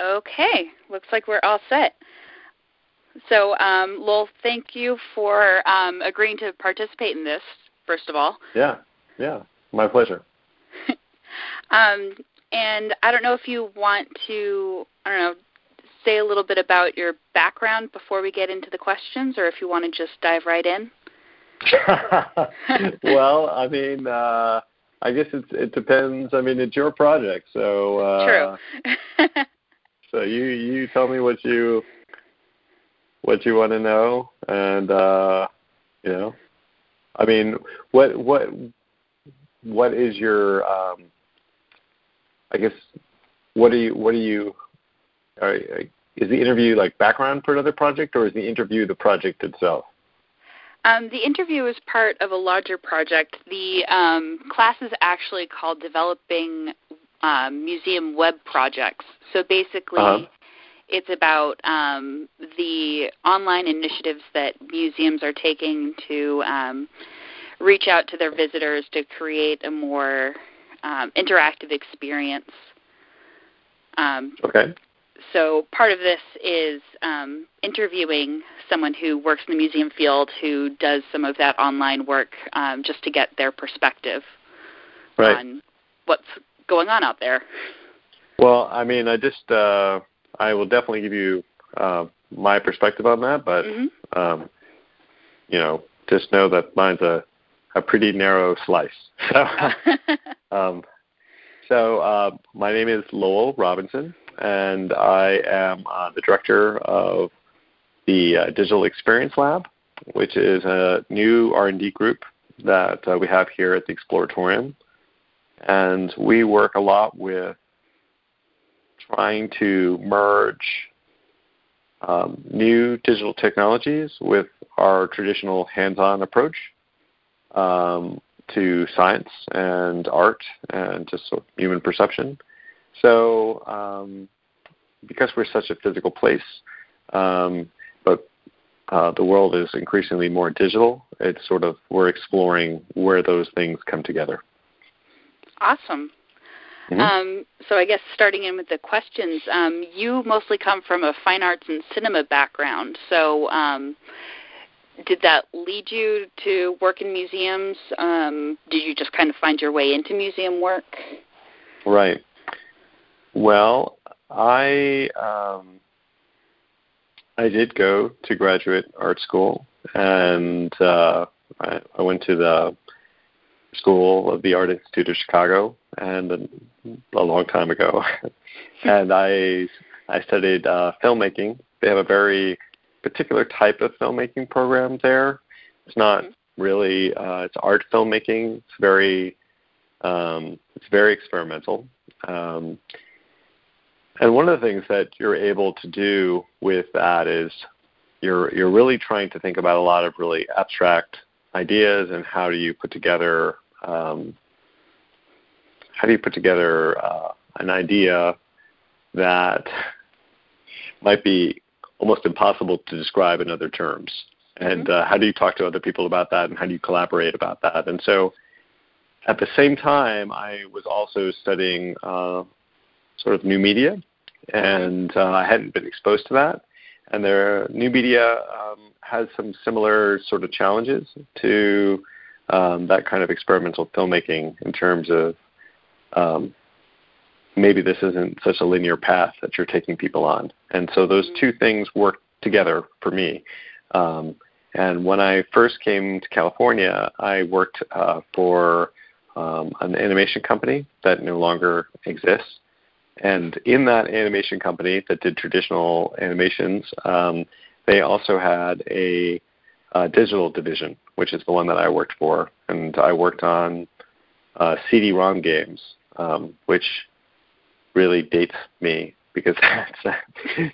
Okay, looks like we're all set. So, um, Lowell, thank you for um, agreeing to participate in this, first of all. Yeah, yeah, my pleasure. um, and I don't know if you want to, I don't know, say a little bit about your background before we get into the questions, or if you want to just dive right in. well, I mean, uh, I guess it's, it depends. I mean, it's your project, so uh, true. so you you tell me what you what you want to know, and uh, you know, I mean, what what what is your um, I guess what do you what do you are, is the interview like background for another project, or is the interview the project itself? Um, the interview is part of a larger project. The um, class is actually called Developing um, Museum Web Projects. So basically, uh-huh. it's about um, the online initiatives that museums are taking to um, reach out to their visitors to create a more um, interactive experience. okay so part of this is um, interviewing someone who works in the museum field who does some of that online work um, just to get their perspective right. on what's going on out there. Well, I mean, I just uh, I will definitely give you uh, my perspective on that, but mm-hmm. um, you know, just know that mine's a a pretty narrow slice. So, um, so uh, my name is Lowell Robinson and I am uh, the director of the uh, Digital Experience Lab, which is a new R&D group that uh, we have here at the Exploratorium. And we work a lot with trying to merge um, new digital technologies with our traditional hands-on approach um, to science and art and just sort of human perception. So, um, because we're such a physical place, um, but uh, the world is increasingly more digital, it's sort of we're exploring where those things come together. Awesome. Mm-hmm. Um, so I guess starting in with the questions, um, you mostly come from a fine arts and cinema background. So um, did that lead you to work in museums? Um, did you just kind of find your way into museum work? Right. Well, I um, I did go to graduate art school, and uh, I, I went to the School of the Art Institute of Chicago, and a, a long time ago, and I I studied uh, filmmaking. They have a very particular type of filmmaking program there. It's not mm-hmm. really uh, it's art filmmaking. It's very um, it's very experimental. Um, and one of the things that you're able to do with that is you're you're really trying to think about a lot of really abstract ideas and how do you put together um, how do you put together uh, an idea that might be almost impossible to describe in other terms? And uh, how do you talk to other people about that and how do you collaborate about that? And so at the same time i was also studying uh, sort of new media, and uh, I hadn't been exposed to that. And their new media um, has some similar sort of challenges to um, that kind of experimental filmmaking in terms of um, maybe this isn't such a linear path that you're taking people on. And so those two things work together for me. Um, and when I first came to California, I worked uh, for um, an animation company that no longer exists. And in that animation company that did traditional animations, um, they also had a, a, digital division, which is the one that I worked for. And I worked on uh, CD-ROM games, um, which really dates me because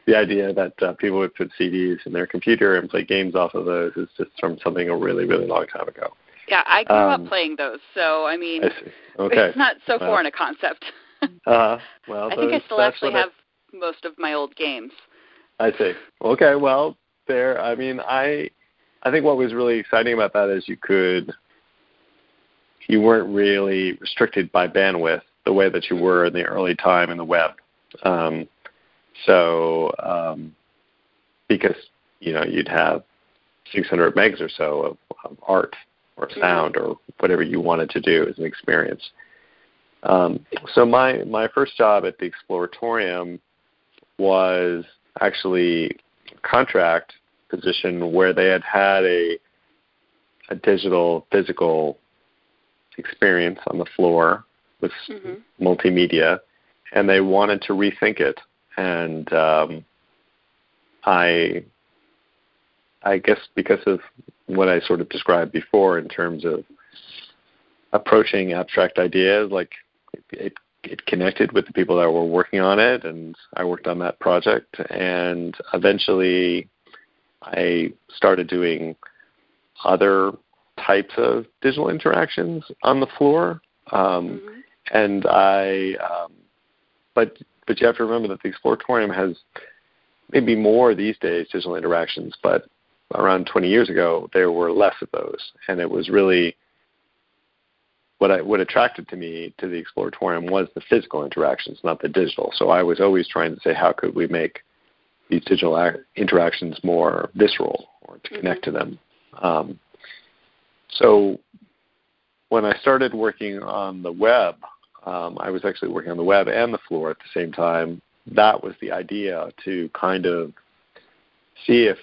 the idea that uh, people would put CDs in their computer and play games off of those is just from something a really, really long time ago. Yeah, I grew um, up playing those, so I mean, I okay. it's not so foreign a concept uh, well, I think I still actually have I, most of my old games. I see. Okay, well, there. I mean, I, I think what was really exciting about that is you could, you weren't really restricted by bandwidth the way that you were in the early time in the web. Um, So um, because you know you'd have 600 megs or so of, of art or sound or whatever you wanted to do as an experience. Um, so my my first job at the Exploratorium was actually a contract position where they had had a a digital physical experience on the floor with mm-hmm. multimedia, and they wanted to rethink it. And um, I, I guess because of what I sort of described before in terms of approaching abstract ideas, like it, it connected with the people that were working on it, and I worked on that project. And eventually, I started doing other types of digital interactions on the floor. Um, mm-hmm. And I, um, but but you have to remember that the Exploratorium has maybe more these days digital interactions, but around 20 years ago there were less of those, and it was really what I what attracted to me to the Exploratorium was the physical interactions, not the digital. So I was always trying to say, how could we make these digital interactions more visceral or to connect mm-hmm. to them? Um, so when I started working on the web, um, I was actually working on the web and the floor at the same time. That was the idea to kind of see if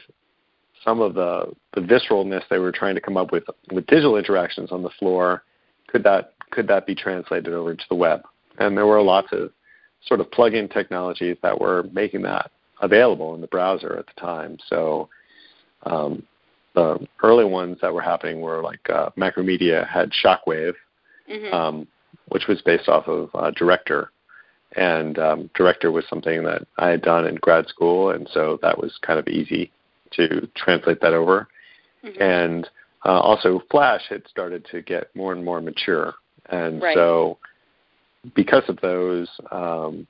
some of the, the visceralness they were trying to come up with with digital interactions on the floor could that could that be translated over to the web? And there were lots of sort of plug-in technologies that were making that available in the browser at the time. So um, the early ones that were happening were like uh, Macromedia had Shockwave, mm-hmm. um, which was based off of uh, Director, and um, Director was something that I had done in grad school, and so that was kind of easy to translate that over. Mm-hmm. And uh, also, Flash had started to get more and more mature, and right. so because of those, um,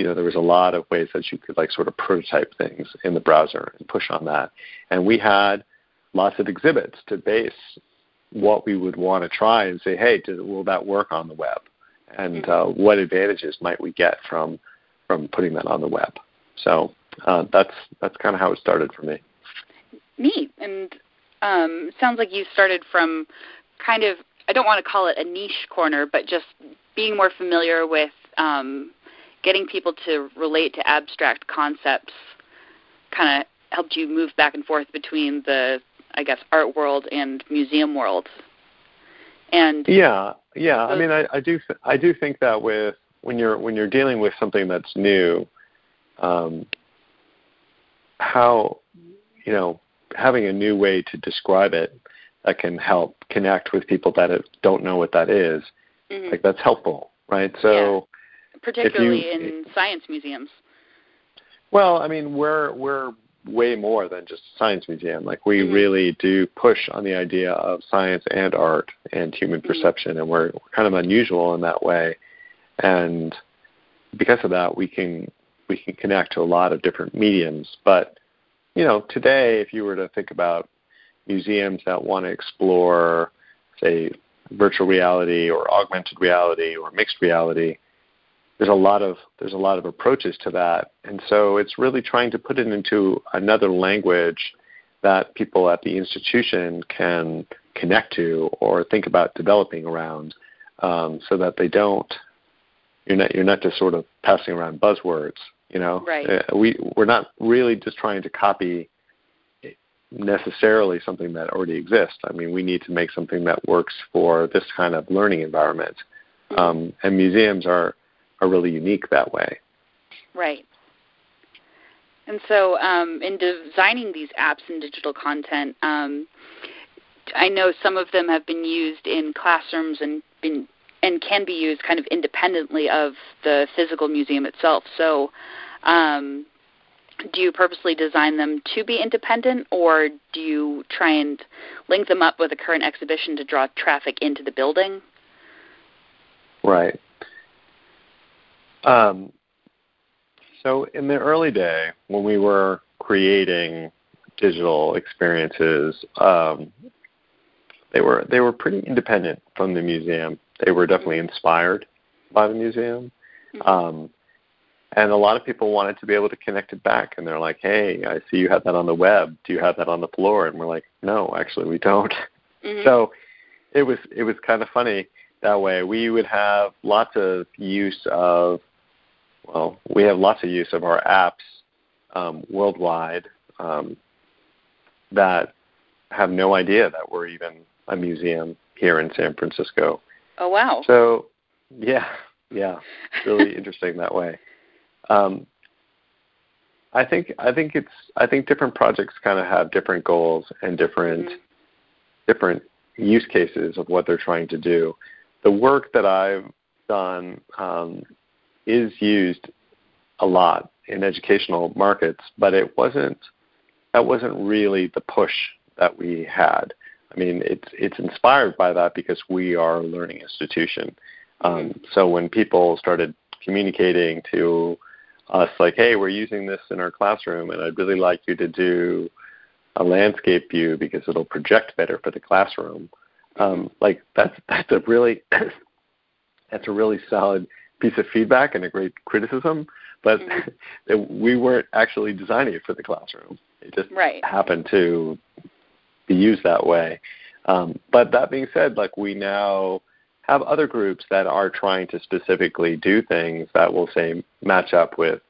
you know there was a lot of ways that you could like sort of prototype things in the browser and push on that. And we had lots of exhibits to base what we would want to try and say hey does, will that work on the web? And mm-hmm. uh, what advantages might we get from from putting that on the web? So uh, that's that's kind of how it started for me. Neat. And um, sounds like you started from kind of I don't want to call it a niche corner, but just being more familiar with um, getting people to relate to abstract concepts kind of helped you move back and forth between the I guess art world and museum world. And yeah, yeah. I mean, I, I do th- I do think that with when you're when you're dealing with something that's new, um, how you know having a new way to describe it that can help connect with people that don't know what that is, mm-hmm. like that's helpful, right? So particularly you, in science museums. Well, I mean, we're we're way more than just a science museum. Like we mm-hmm. really do push on the idea of science and art and human mm-hmm. perception, and we're, we're kind of unusual in that way. And because of that, we can we can connect to a lot of different mediums. But you know, today, if you were to think about museums that want to explore, say, virtual reality or augmented reality or mixed reality, there's a lot of there's a lot of approaches to that, and so it's really trying to put it into another language that people at the institution can connect to or think about developing around, um, so that they don't you're not you're not just sort of passing around buzzwords. You know, right. uh, we we're not really just trying to copy necessarily something that already exists. I mean, we need to make something that works for this kind of learning environment. Mm-hmm. Um, and museums are are really unique that way. Right. And so, um, in designing these apps and digital content, um, I know some of them have been used in classrooms and been and can be used kind of independently of the physical museum itself. So, um, do you purposely design them to be independent, or do you try and link them up with a current exhibition to draw traffic into the building? Right. Um, so in the early day, when we were creating digital experiences, um, they were they were pretty independent from the museum. They were definitely inspired by the museum, mm-hmm. um, and a lot of people wanted to be able to connect it back and they're like hey i see you have that on the web do you have that on the floor and we're like no actually we don't mm-hmm. so it was it was kind of funny that way we would have lots of use of well we have lots of use of our apps um, worldwide um, that have no idea that we're even a museum here in san francisco oh wow so yeah yeah really interesting that way um, I think I think it's I think different projects kind of have different goals and different mm-hmm. different use cases of what they're trying to do. The work that I've done um, is used a lot in educational markets, but it wasn't that wasn't really the push that we had. I mean, it's it's inspired by that because we are a learning institution. Um, so when people started communicating to us like, hey, we're using this in our classroom, and I'd really like you to do a landscape view because it'll project better for the classroom. Um, like that's that's a really that's a really solid piece of feedback and a great criticism, but mm-hmm. we weren't actually designing it for the classroom. It just right. happened to be used that way. Um, but that being said, like we now have other groups that are trying to specifically do things that will say match up with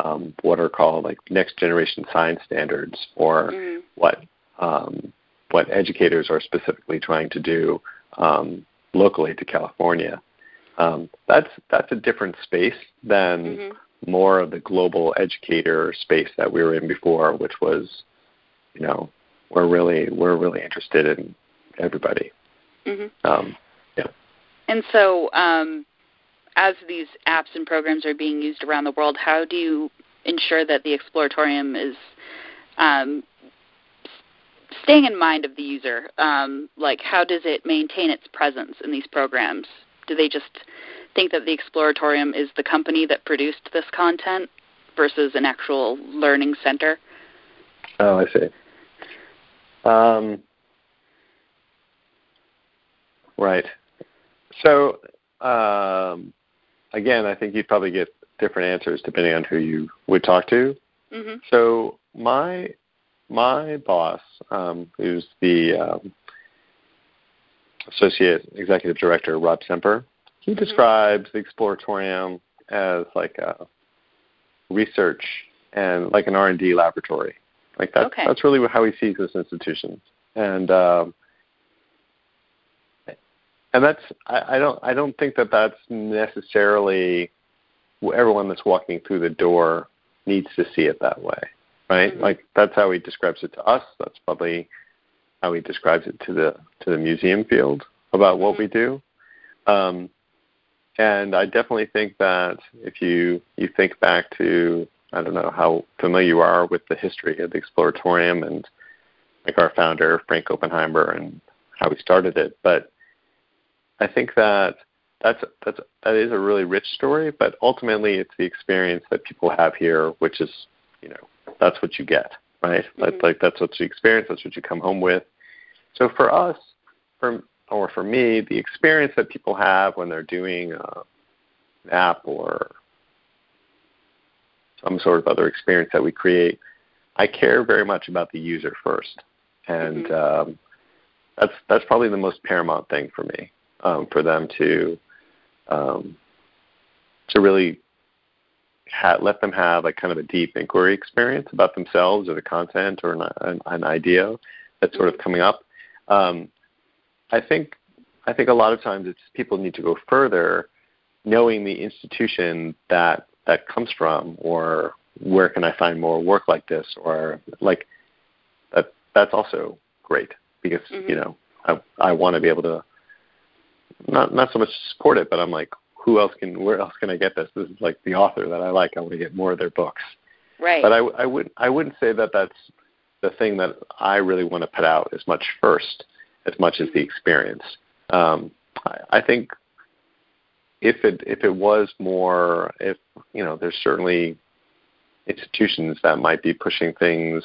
um, what are called like next generation science standards or mm. what um, what educators are specifically trying to do um, locally to California. Um, that's that's a different space than mm-hmm. more of the global educator space that we were in before, which was, you know, we're really we're really interested in everybody. Mm-hmm. Um, and so, um, as these apps and programs are being used around the world, how do you ensure that the Exploratorium is um, staying in mind of the user? Um, like, how does it maintain its presence in these programs? Do they just think that the Exploratorium is the company that produced this content versus an actual learning center? Oh, I see. Um, right. So um, again, I think you'd probably get different answers depending on who you would talk to. Mm-hmm. So my my boss, um, who's the um, associate executive director, Rob Semper, he mm-hmm. describes the Exploratorium as like a research and like an R and D laboratory. Like that's okay. that's really how he sees this institution. And um, and that's I, I don't I don't think that that's necessarily everyone that's walking through the door needs to see it that way, right? Mm-hmm. Like that's how he describes it to us. That's probably how he describes it to the to the museum field about what mm-hmm. we do. Um, and I definitely think that if you you think back to I don't know how familiar you are with the history of the Exploratorium and like our founder Frank Oppenheimer and how he started it, but I think that that's that's that is a really rich story, but ultimately it's the experience that people have here, which is you know that's what you get, right? Mm-hmm. Like, like that's what you experience, that's what you come home with. So for us, for or for me, the experience that people have when they're doing uh, an app or some sort of other experience that we create, I care very much about the user first, and mm-hmm. um, that's that's probably the most paramount thing for me um, for them to um, to really ha- let them have like kind of a deep inquiry experience about themselves or the content or an, an, an idea that's sort of coming up. Um, I think I think a lot of times it's people need to go further, knowing the institution that that comes from, or where can I find more work like this, or like that. That's also great because mm-hmm. you know I I want to be able to not not so much support it, but I'm like, who else can? Where else can I get this? This is like the author that I like. I want to get more of their books. Right. But I, I would I wouldn't say that that's the thing that I really want to put out as much first, as much as the experience. Um, I, I think if it if it was more, if you know, there's certainly institutions that might be pushing things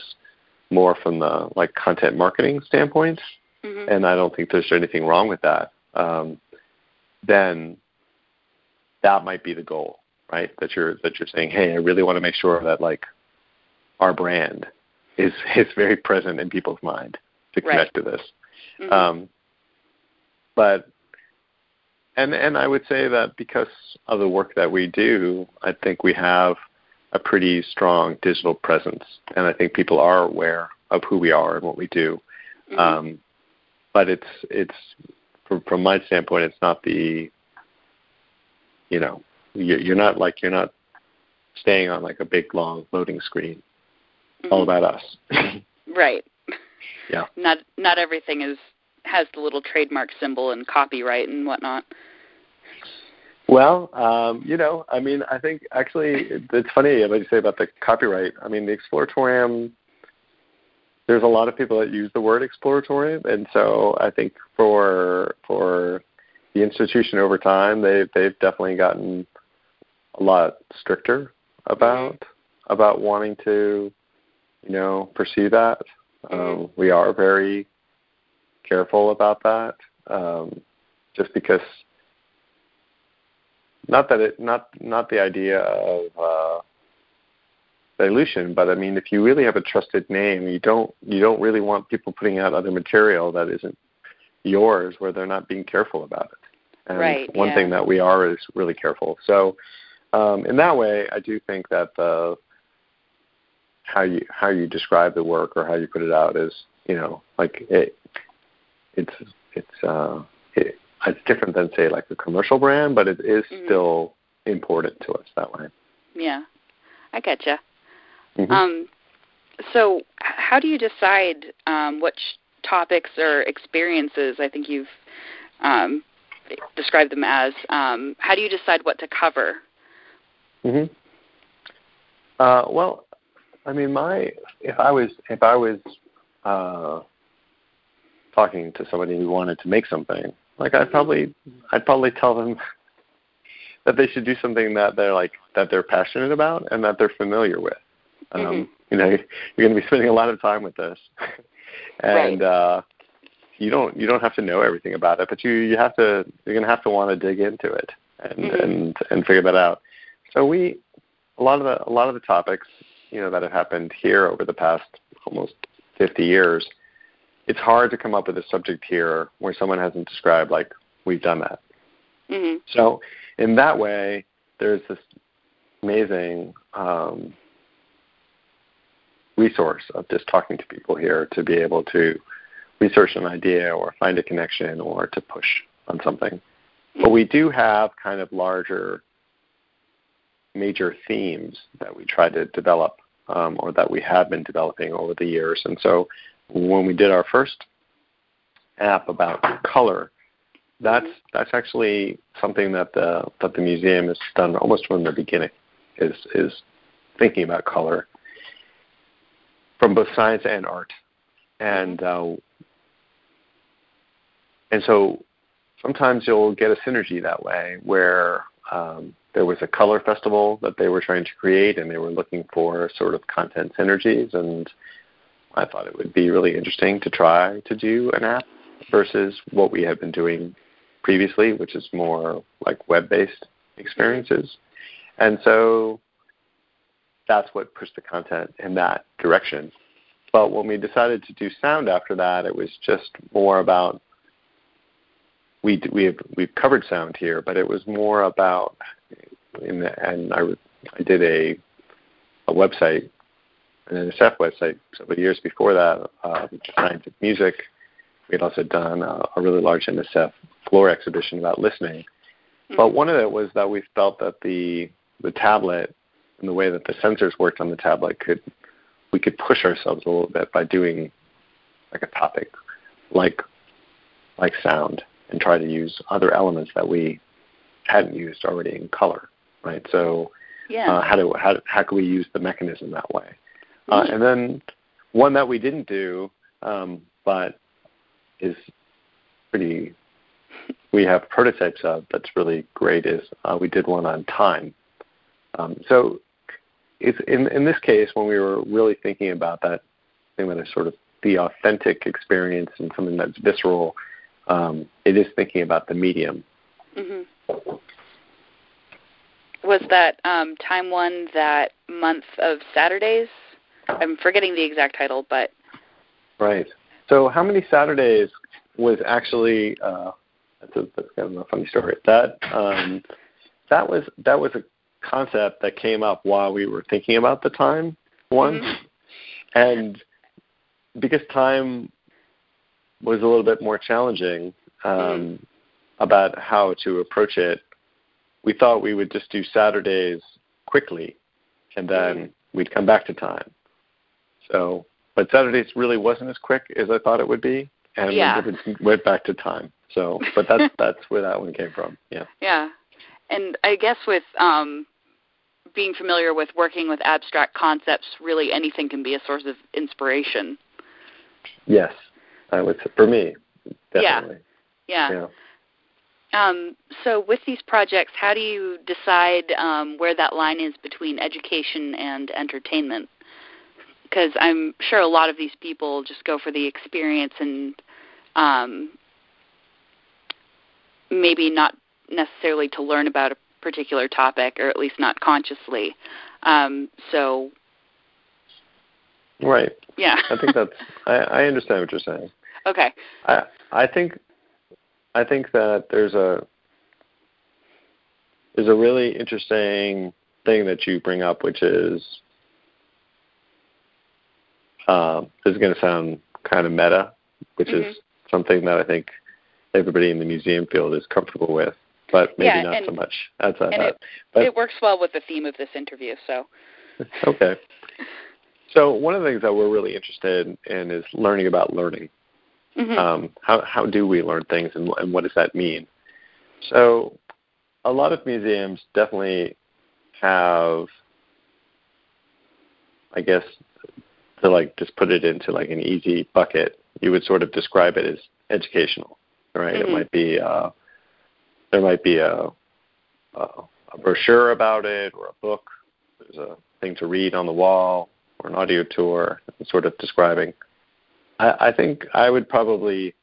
more from the like content marketing standpoint, mm-hmm. and I don't think there's anything wrong with that um, then that might be the goal, right? That you're that you're saying, hey, I really want to make sure that like our brand is is very present in people's mind to connect right. to this. Mm-hmm. Um, but and and I would say that because of the work that we do, I think we have a pretty strong digital presence, and I think people are aware of who we are and what we do. Mm-hmm. Um, but it's it's from, from my standpoint, it's not the you know you're not like you're not staying on like a big long loading screen. Mm-hmm. All about us. right. Yeah. Not not everything is has the little trademark symbol and copyright and whatnot. Well, um, you know, I mean, I think actually it's funny, like you say about the copyright. I mean, the exploratorium. There's a lot of people that use the word exploratorium, and so I think for for the institution over time, they they've definitely gotten a lot stricter about mm-hmm. about wanting to, you know, pursue that. Mm-hmm. Um, we are very careful about that, um, just because not that it not not the idea of uh, dilution, but I mean, if you really have a trusted name, you don't you don't really want people putting out other material that isn't yours, where they're not being careful about it. And right, one yeah. thing that we are is really careful. So, um, in that way, I do think that the how you how you describe the work or how you put it out is you know like it it's it's uh it, it's different than say like a commercial brand, but it is mm-hmm. still important to us that way. Yeah, I getcha. Mm-hmm. Um, so how do you decide um, which topics or experiences? I think you've um, described them as. Um, how do you decide what to cover? hmm Uh, well, I mean, my if I was if I was uh, talking to somebody who wanted to make something, like I'd probably I'd probably tell them that they should do something that they're like that they're passionate about and that they're familiar with. Um, mm-hmm. You know, you're going to be spending a lot of time with this, and right. uh, you don't you don't have to know everything about it, but you you have to you're going to have to want to dig into it and mm-hmm. and and figure that out. So we a lot of the a lot of the topics you know that have happened here over the past almost 50 years it's hard to come up with a subject here where someone hasn't described like we've done that. Mm-hmm. So in that way, there's this amazing um, resource of just talking to people here to be able to research an idea or find a connection or to push on something. But we do have kind of larger major themes that we try to develop um, or that we have been developing over the years. And so when we did our first app about color, that's that's actually something that the that the museum has done almost from the beginning is is thinking about color from both science and art, and uh, and so sometimes you'll get a synergy that way where um, there was a color festival that they were trying to create and they were looking for sort of content synergies and I thought it would be really interesting to try to do an app versus what we had been doing previously, which is more like web-based experiences. And so that's what pushed the content in that direction. But when we decided to do sound after that, it was just more about we we have we've covered sound here, but it was more about in the, and I I did a a website an NSF website several years before that, um, Scientific Music. We had also done a, a really large NSF floor exhibition about listening. Mm-hmm. But one of it was that we felt that the the tablet and the way that the sensors worked on the tablet could we could push ourselves a little bit by doing like a topic like like sound and try to use other elements that we hadn't used already in color, right? So yeah. uh, how do how how can we use the mechanism that way? Uh, and then one that we didn't do, um, but is pretty, we have prototypes of that's really great is uh, we did one on time. Um, so it's in, in this case, when we were really thinking about that thing that is sort of the authentic experience and something that's visceral, um, it is thinking about the medium. Mm-hmm. was that um, time one that month of Saturdays? I'm forgetting the exact title, but right. So how many Saturdays was actually? Uh, that's, a, that's kind of a funny story. That um, that was that was a concept that came up while we were thinking about the time one, mm-hmm. and because time was a little bit more challenging um, mm. about how to approach it, we thought we would just do Saturdays quickly, and then mm. we'd come back to time. So, but Saturdays really wasn't as quick as I thought it would be, and yeah. we went back to time. So, but that's that's where that one came from. Yeah. Yeah, and I guess with um, being familiar with working with abstract concepts, really anything can be a source of inspiration. Yes, I would say for me, definitely. Yeah. Yeah. yeah. Um, so with these projects, how do you decide um, where that line is between education and entertainment? Because I'm sure a lot of these people just go for the experience and um, maybe not necessarily to learn about a particular topic, or at least not consciously. Um, so, right. Yeah. I think that's. I, I understand what you're saying. Okay. I I think I think that there's a there's a really interesting thing that you bring up, which is uh, this is going to sound kind of meta, which mm-hmm. is something that I think everybody in the museum field is comfortable with, but maybe yeah, not and, so much outside and that. It, but, it works well with the theme of this interview, so. okay. So one of the things that we're really interested in is learning about learning. Mm-hmm. Um, how how do we learn things, and, and what does that mean? So, a lot of museums definitely have, I guess, to like just put it into like an easy bucket. You would sort of describe it as educational, right? Mm-hmm. It might be uh, there might be a, a a brochure about it or a book. There's a thing to read on the wall or an audio tour, sort of describing. I, I think I would probably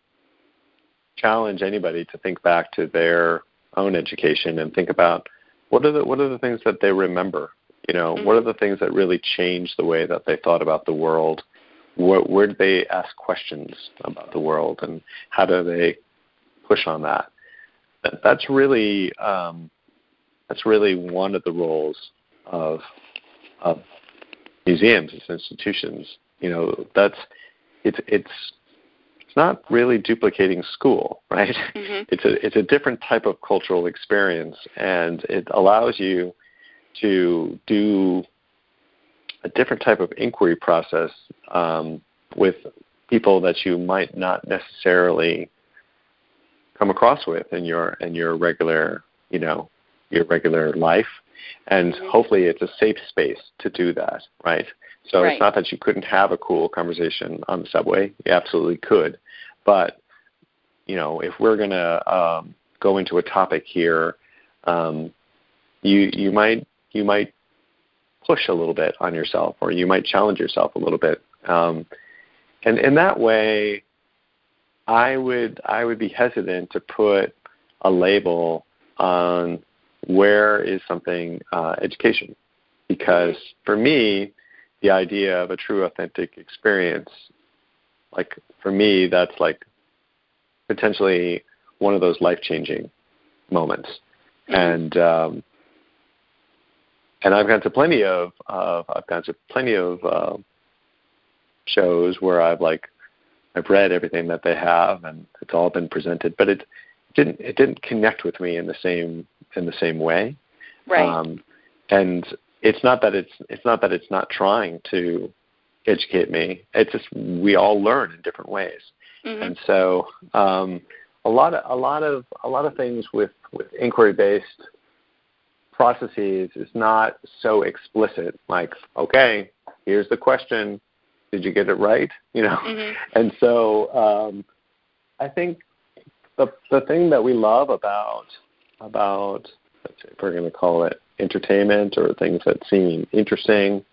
challenge anybody to think back to their own education and think about what are the what are the things that they remember. You know, mm-hmm. what are the things that really changed the way that they thought about the world? Where, where did they ask questions about the world, and how do they push on that? that that's really um, that's really one of the roles of, of museums as institutions. You know, that's it's it's it's not really duplicating school, right? Mm-hmm. It's a it's a different type of cultural experience, and it allows you to do a different type of inquiry process um, with people that you might not necessarily come across with in your in your regular you know your regular life and mm-hmm. hopefully it's a safe space to do that right so right. it's not that you couldn't have a cool conversation on the subway you absolutely could but you know if we're going to um, go into a topic here um, you you might you might push a little bit on yourself or you might challenge yourself a little bit um, and in that way i would i would be hesitant to put a label on where is something uh, education? Because for me, the idea of a true authentic experience, like for me, that's like potentially one of those life changing moments. Mm-hmm. And um, and I've gone to plenty of uh, I've gone to plenty of uh, shows where I've like I've read everything that they have and it's all been presented, but it didn't it didn't connect with me in the same in the same way. Right. Um, and it's not that it's it's not that it's not trying to educate me. It's just we all learn in different ways. Mm-hmm. And so um, a lot of a lot of a lot of things with with inquiry based processes is not so explicit. Like, okay, here's the question. Did you get it right? You know. Mm-hmm. And so um, I think the the thing that we love about about let's see if we're going to call it entertainment or things that seem interesting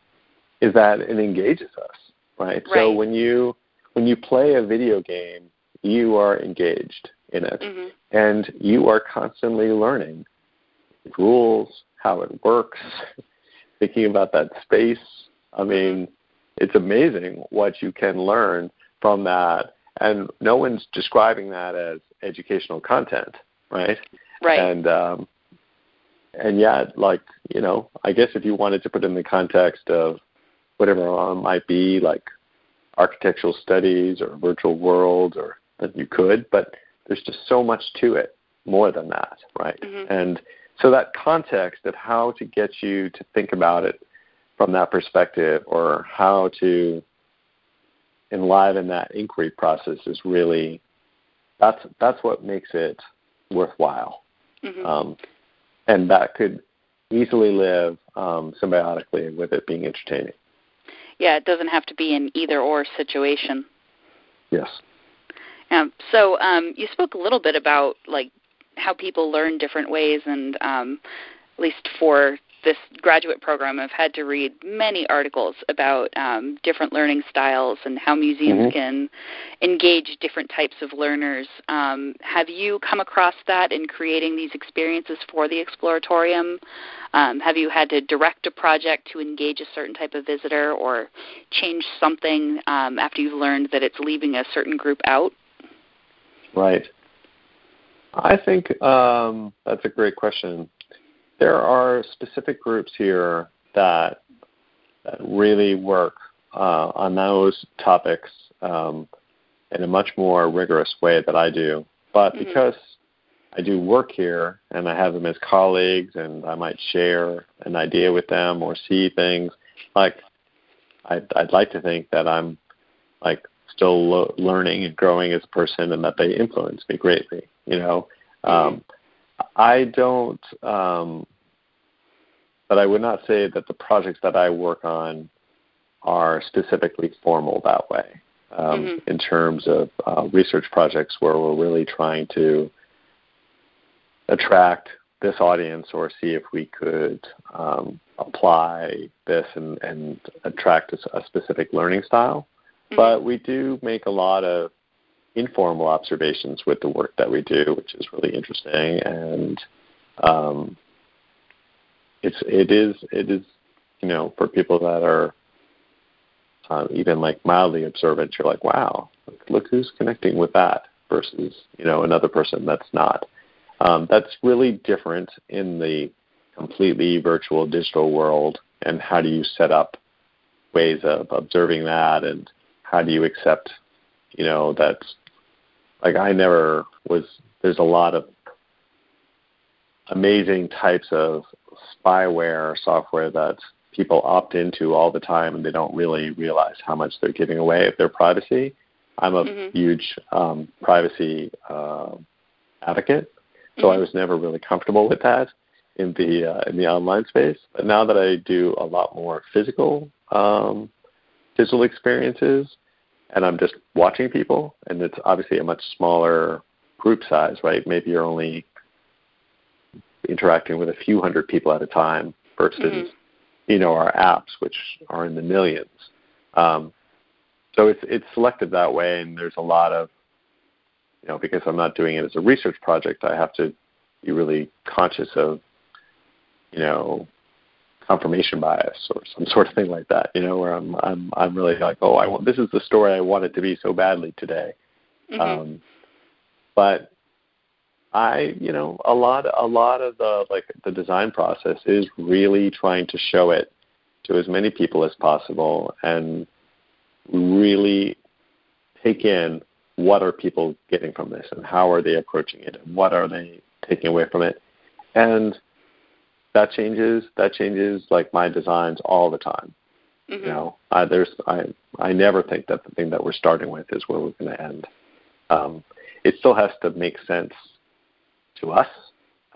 is that it engages us right? right so when you when you play a video game you are engaged in it mm-hmm. and you are constantly learning rules how it works, thinking about that space. I mean, it's amazing what you can learn from that. And no one's describing that as educational content, right? Right. And um, and yet, like you know, I guess if you wanted to put it in the context of whatever it might be, like architectural studies or virtual worlds, or that you could, but there's just so much to it, more than that, right? Mm-hmm. And so that context of how to get you to think about it from that perspective, or how to enliven that inquiry process, is really that's that's what makes it worthwhile. Mm-hmm. Um, and that could easily live um, symbiotically with it being entertaining. Yeah, it doesn't have to be an either or situation. Yes. Um, so um, you spoke a little bit about like how people learn different ways, and um, at least for this graduate program, I've had to read many articles about um, different learning styles and how museums mm-hmm. can engage different types of learners. Um, have you come across that in creating these experiences for the Exploratorium? Um, have you had to direct a project to engage a certain type of visitor or change something um, after you've learned that it's leaving a certain group out? Right. I think um, that's a great question there are specific groups here that, that really work uh, on those topics um, in a much more rigorous way than I do. But mm-hmm. because I do work here and I have them as colleagues and I might share an idea with them or see things, like I'd, I'd like to think that I'm like still lo- learning and growing as a person and that they influence me greatly, you know. Mm-hmm. I don't, um, but I would not say that the projects that I work on are specifically formal that way. Um, mm-hmm. In terms of uh, research projects where we're really trying to attract this audience or see if we could um, apply this and, and attract a, a, specific learning style. Mm-hmm. But we do make a lot of informal observations with the work that we do, which is really interesting. And um, it's it is it is you know for people that are um, even like mildly observant, you're like, wow, look, look who's connecting with that versus you know another person that's not. Um, that's really different in the completely virtual digital world. And how do you set up ways of observing that, and how do you accept, you know, that's like I never was. There's a lot of amazing types of spyware software that people opt into all the time and they don't really realize how much they're giving away of their privacy. I'm a mm-hmm. huge um, privacy uh, advocate, so mm-hmm. I was never really comfortable with that in the uh, in the online space. But now that I do a lot more physical um, digital experiences, and I'm just watching people, and it's obviously a much smaller group size, right? Maybe you're only interacting with a few hundred people at a time versus mm-hmm. you know our apps which are in the millions um, so it's it's selected that way and there's a lot of you know because i'm not doing it as a research project i have to be really conscious of you know confirmation bias or some sort of thing like that you know where i'm i'm i'm really like oh i want this is the story i want it to be so badly today mm-hmm. um, but I, you know, a lot, a lot of the like the design process is really trying to show it to as many people as possible, and really take in what are people getting from this, and how are they approaching it, and what are they taking away from it, and that changes. That changes like my designs all the time. Mm-hmm. You know, I, there's I I never think that the thing that we're starting with is where we're going to end. Um, it still has to make sense to us.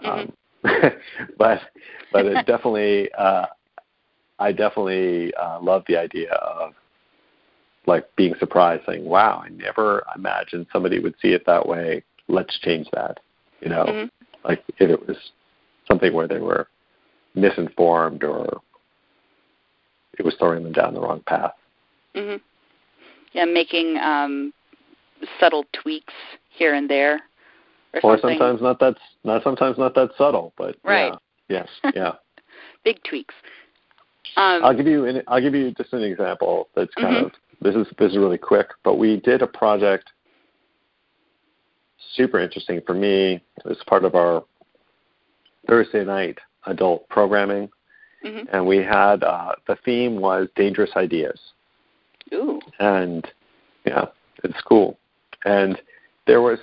Mm-hmm. Um, but but it definitely uh, I definitely uh, love the idea of like being surprised, saying, "Wow, I never imagined somebody would see it that way. Let's change that." You know, mm-hmm. like if it was something where they were misinformed or it was throwing them down the wrong path. Mm-hmm. Yeah, making um, subtle tweaks here and there or, or sometimes not that not sometimes not that subtle, but right. yeah, yes, yeah. big tweaks. Um, I'll give you an, I'll give you just an example that's kind mm-hmm. of this is this is really quick, but we did a project super interesting for me. It was part of our Thursday night adult programming, mm-hmm. and we had uh, the theme was dangerous ideas. Ooh. And yeah, it's cool. And there was,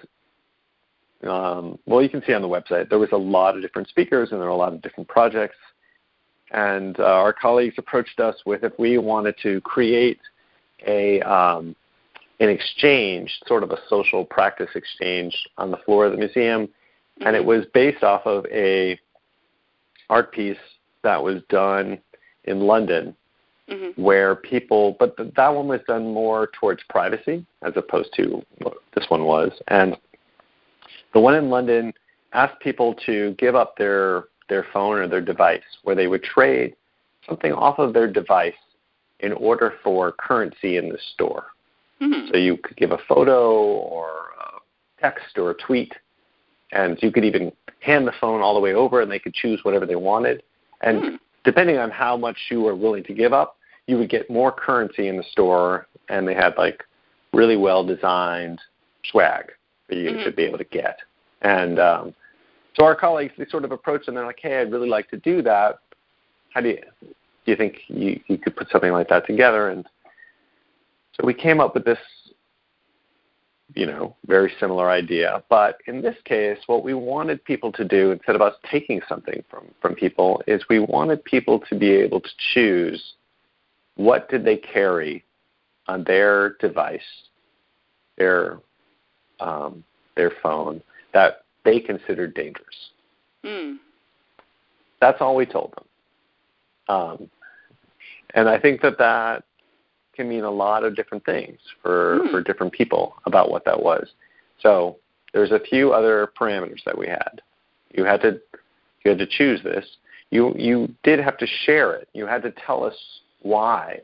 um, well, you can see on the website there was a lot of different speakers and there were a lot of different projects. And uh, our colleagues approached us with if we wanted to create a um, an exchange, sort of a social practice exchange on the floor of the museum, and it mm-hmm. was based off of a art piece that was done in London, mm-hmm. where people, but the, that one was done more towards privacy as opposed to what this one was, and the one in London asked people to give up their their phone or their device, where they would trade something off of their device in order for currency in the store. Mm-hmm. So you could give a photo or a text or a tweet, and you could even hand the phone all the way over, and they could choose whatever they wanted. And mm-hmm. depending on how much you were willing to give up, you would get more currency in the store, and they had like really well designed swag for you to be able to get. And um, so our colleagues they sort of approached and they're like, "Hey, I'd really like to do that. How do you do you think you, you could put something like that together?" And so we came up with this, you know, very similar idea. But in this case, what we wanted people to do, instead of us taking something from, from people, is we wanted people to be able to choose what did they carry on their device, their um, their phone that they considered dangerous. Mm. That's all we told them. Um, and I think that that can mean a lot of different things for, mm. for different people about what that was. So there's a few other parameters that we had. You had to you had to choose this. You you did have to share it. You had to tell us why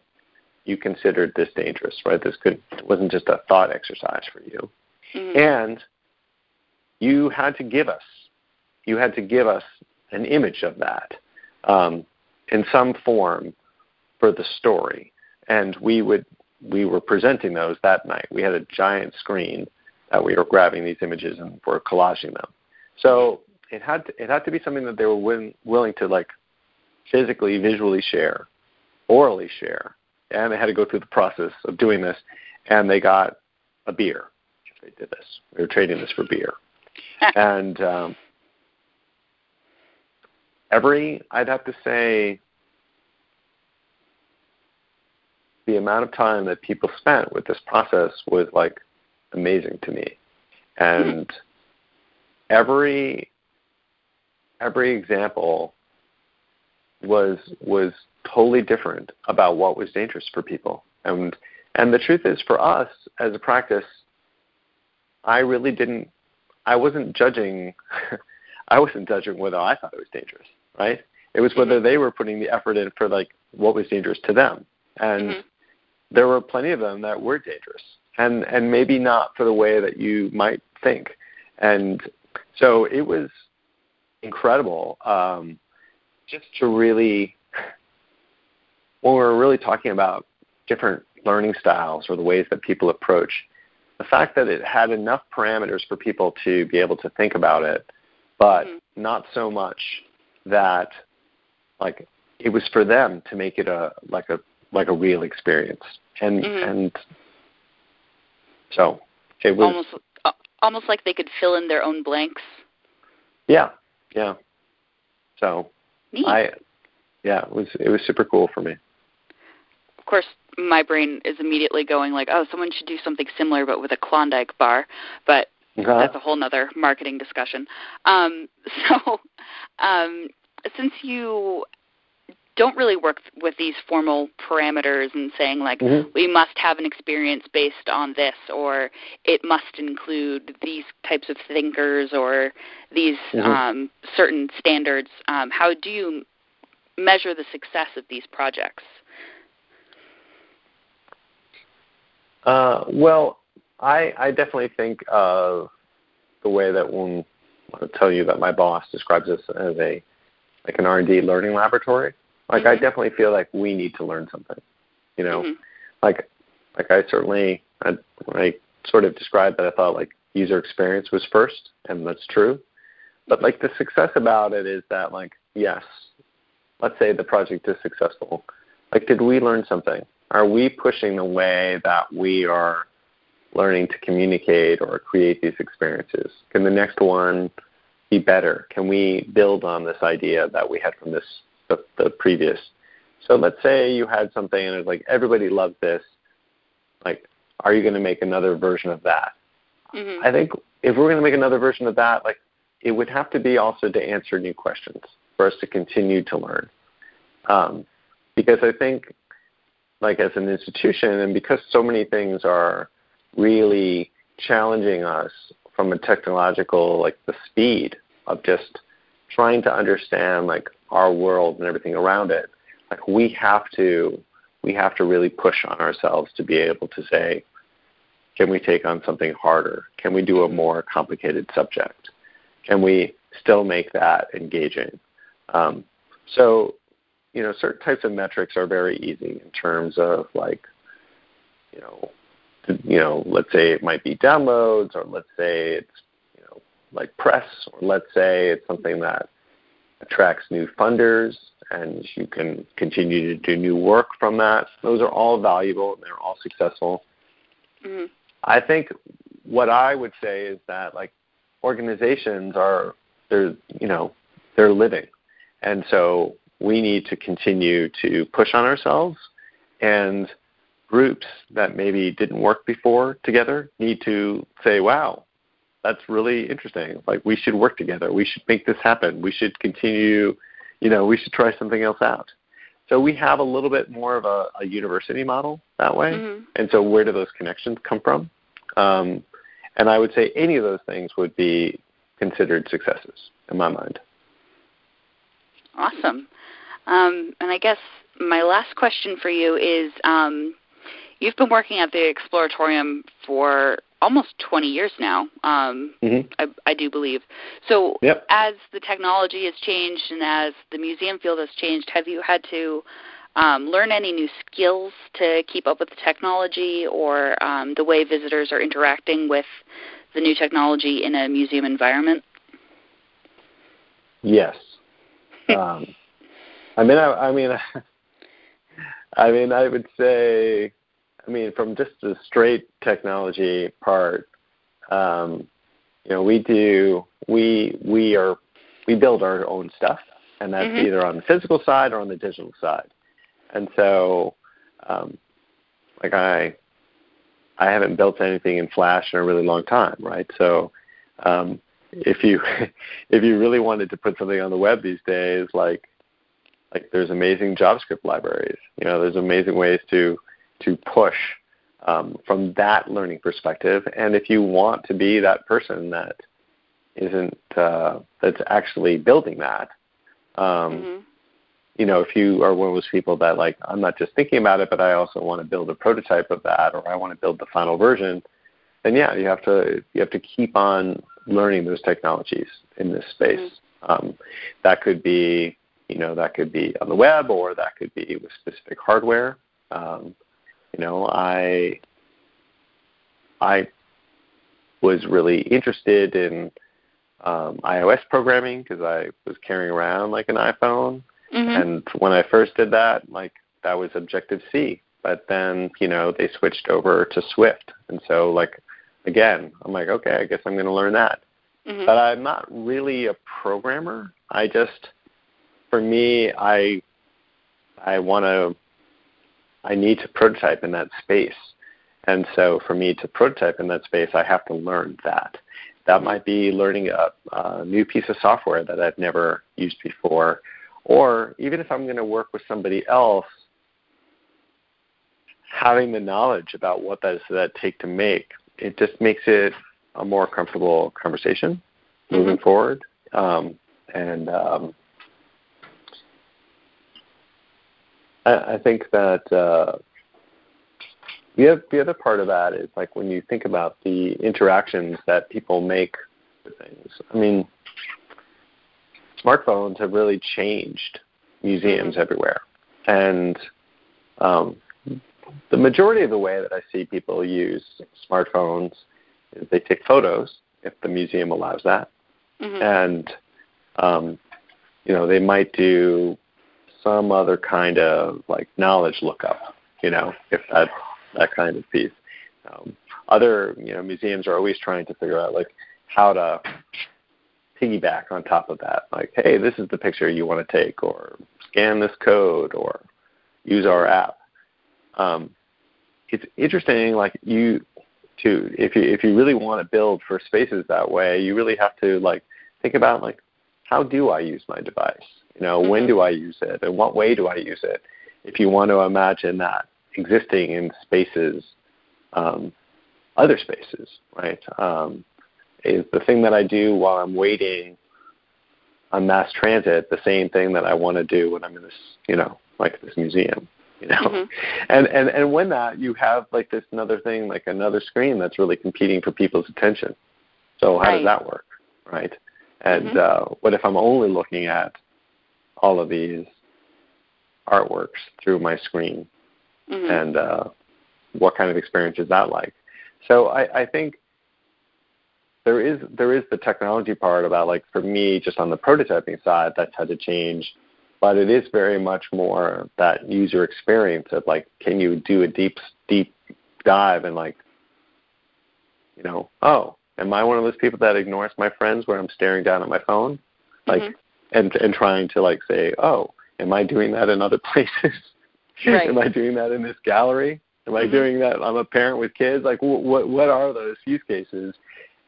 you considered this dangerous, right? This could wasn't just a thought exercise for you. Mm. And you had to give us you had to give us an image of that um, in some form for the story and we would we were presenting those that night. We had a giant screen that we were grabbing these images and were collaging them. So it had to, it had to be something that they were willing, willing to like physically, visually share, orally share, and they had to go through the process of doing this. And they got a beer if they did this. We were trading this for beer, and um, every I'd have to say the amount of time that people spent with this process was like amazing to me. And every every example was was totally different about what was dangerous for people. And and the truth is for us as a practice, I really didn't I wasn't judging I wasn't judging whether I thought it was dangerous, right? It was whether mm-hmm. they were putting the effort in for like what was dangerous to them. And mm-hmm there were plenty of them that were dangerous and and maybe not for the way that you might think and so it was incredible um, just to really when we were really talking about different learning styles or the ways that people approach the fact that it had enough parameters for people to be able to think about it but mm-hmm. not so much that like it was for them to make it a like a like a real experience and mm-hmm. and so it was almost uh, almost like they could fill in their own blanks. Yeah, yeah. So Neat. I yeah, it was it was super cool for me. Of course, my brain is immediately going like, oh, someone should do something similar but with a Klondike bar, but uh-huh. that's a whole nother marketing discussion. Um, so, um, since you don't really work with these formal parameters and saying like mm-hmm. we must have an experience based on this or it must include these types of thinkers or these mm-hmm. um, certain standards. Um, how do you measure the success of these projects? Uh, well, I, I definitely think of the way that when I'll tell you that my boss describes this as a like an R&D learning laboratory. Like mm-hmm. I definitely feel like we need to learn something. You know, mm-hmm. like like I certainly I, I sort of described that I thought like user experience was first, and that's true. But like the success about it is that like yes, let's say the project is successful. Like did we learn something? Are we pushing the way that we are learning to communicate or create these experiences? Can the next one be better? Can we build on this idea that we had from this the, the previous? So let's say you had something and it's like everybody loved this. Like, are you going to make another version of that? Mm-hmm. I think if we're going to make another version of that, like it would have to be also to answer new questions for us to continue to learn. Um, because I think, like as an institution, and because so many things are really challenging us from a technological, like the speed of just trying to understand like our world and everything around it. Like we have to, we have to really push on ourselves to be able to say, can we take on something harder? Can we do a more complicated subject? Can we still make that engaging? Um, so, you know, certain types of metrics are very easy in terms of like, you know, you know, let's say it might be downloads, or let's say it's you know like press, or let's say it's something that attracts new funders, and you can continue to do new work from that. Those are all valuable and they're all successful. Mm-hmm. I think what I would say is that like organizations are they're you know they're living, and so we need to continue to push on ourselves and groups that maybe didn't work before together need to say, wow, that's really interesting. Like we should work together. We should make this happen. We should continue, you know, we should try something else out. So we have a little bit more of a, a university model that way. Mm-hmm. And so where do those connections come from? Um, and I would say any of those things would be considered successes in my mind. Awesome. Um, and I guess my last question for you is um, You've been working at the Exploratorium for almost 20 years now, um, mm-hmm. I, I, do believe. So, yep. as the technology has changed and as the museum field has changed, have you had to um, learn any new skills to keep up with the technology or um, the way visitors are interacting with the new technology in a museum environment? Yes. um, I mean, I, I mean, I mean, I would say I mean, from just the straight technology part, um, you know, we do we we are we build our own stuff, and that's mm-hmm. either on the physical side or on the digital side. And so, um, like I, I haven't built anything in Flash in a really long time, right? So, um, if you if you really wanted to put something on the web these days, like like there's amazing JavaScript libraries. You know, there's amazing ways to to push um, from that learning perspective. And if you want to be that person that isn't uh, that's actually building that, um, mm-hmm. you know, if you are one of those people that like I'm not just thinking about it, but I also want to build a prototype of that, or I want to build the final version, then yeah, you have to you have to keep on learning those technologies in this space. Mm-hmm. Um, that could be you know that could be on the web, or that could be with specific hardware. Um, you know, I I was really interested in um, iOS programming because I was carrying around like an iPhone, mm-hmm. and when I first did that, like that was Objective C. But then you know they switched over to Swift, and so like again, I'm like, okay, I guess I'm going to learn that. Mm-hmm. But I'm not really a programmer. I just, for me, I I want to I need to prototype in that space. And so for me to prototype in that space, I have to learn that. That might be learning a, a new piece of software that I've never used before. Or even if I'm going to work with somebody else, having the knowledge about what does that take to make, it just makes it a more comfortable conversation moving mm-hmm. forward. Um, and um, I, I think that uh, the other, the other part of that is like when you think about the interactions that people make with things. I mean, smartphones have really changed museums mm-hmm. everywhere, and um, the majority of the way that I see people use smartphones is they take photos if the museum allows that, mm-hmm. and um, you know they might do some other kind of like knowledge lookup, you know, if that that kind of piece. Um, other you know museums are always trying to figure out like how to piggyback on top of that. Like, hey, this is the picture you want to take, or scan this code, or use our app. Um, it's interesting, like you to if you if you really want to build for spaces that way, you really have to like think about like how do I use my device? You know, mm-hmm. when do I use it, and what way do I use it? If you want to imagine that existing in spaces, um, other spaces, right? Um, is the thing that I do while I'm waiting on mass transit the same thing that I want to do when I'm in this, you know, like this museum, you know? Mm-hmm. And and and when that you have like this another thing, like another screen that's really competing for people's attention. So how right. does that work, right? And mm-hmm. uh, what if I'm only looking at all of these artworks through my screen, mm-hmm. and uh, what kind of experience is that like? So I, I think there is there is the technology part about like for me just on the prototyping side that's had to change but it is very much more that user experience of like can you do a deep deep dive and like you know oh am i one of those people that ignores my friends where i'm staring down at my phone like mm-hmm. And and trying to like say oh am i doing that in other places right. am i doing that in this gallery am i mm-hmm. doing that i'm a parent with kids like what what are those use cases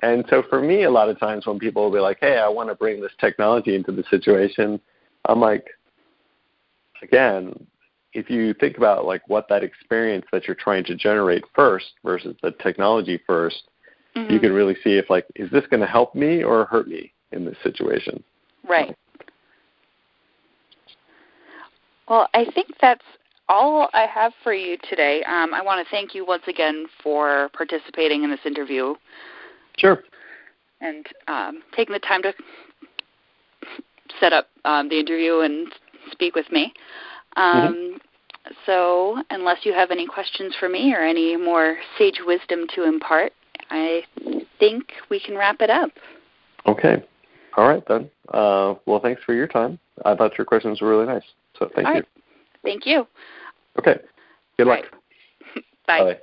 and so for me, a lot of times when people will be like, hey, I want to bring this technology into the situation, I'm like, again, if you think about like what that experience that you're trying to generate first versus the technology 1st mm-hmm. you can really see if like, is this going to help me or hurt me in this situation? Right. Well, I think that's all I have for you today. Um, I want to thank you once again for participating in this interview. Sure. And um, taking the time to set up um, the interview and speak with me. Um, mm-hmm. So, unless you have any questions for me or any more sage wisdom to impart, I think we can wrap it up. Okay. All right, then. Uh, well, thanks for your time. I thought your questions were really nice. So, thank All you. Right. Thank you. Okay. Good luck. Bye. Bye.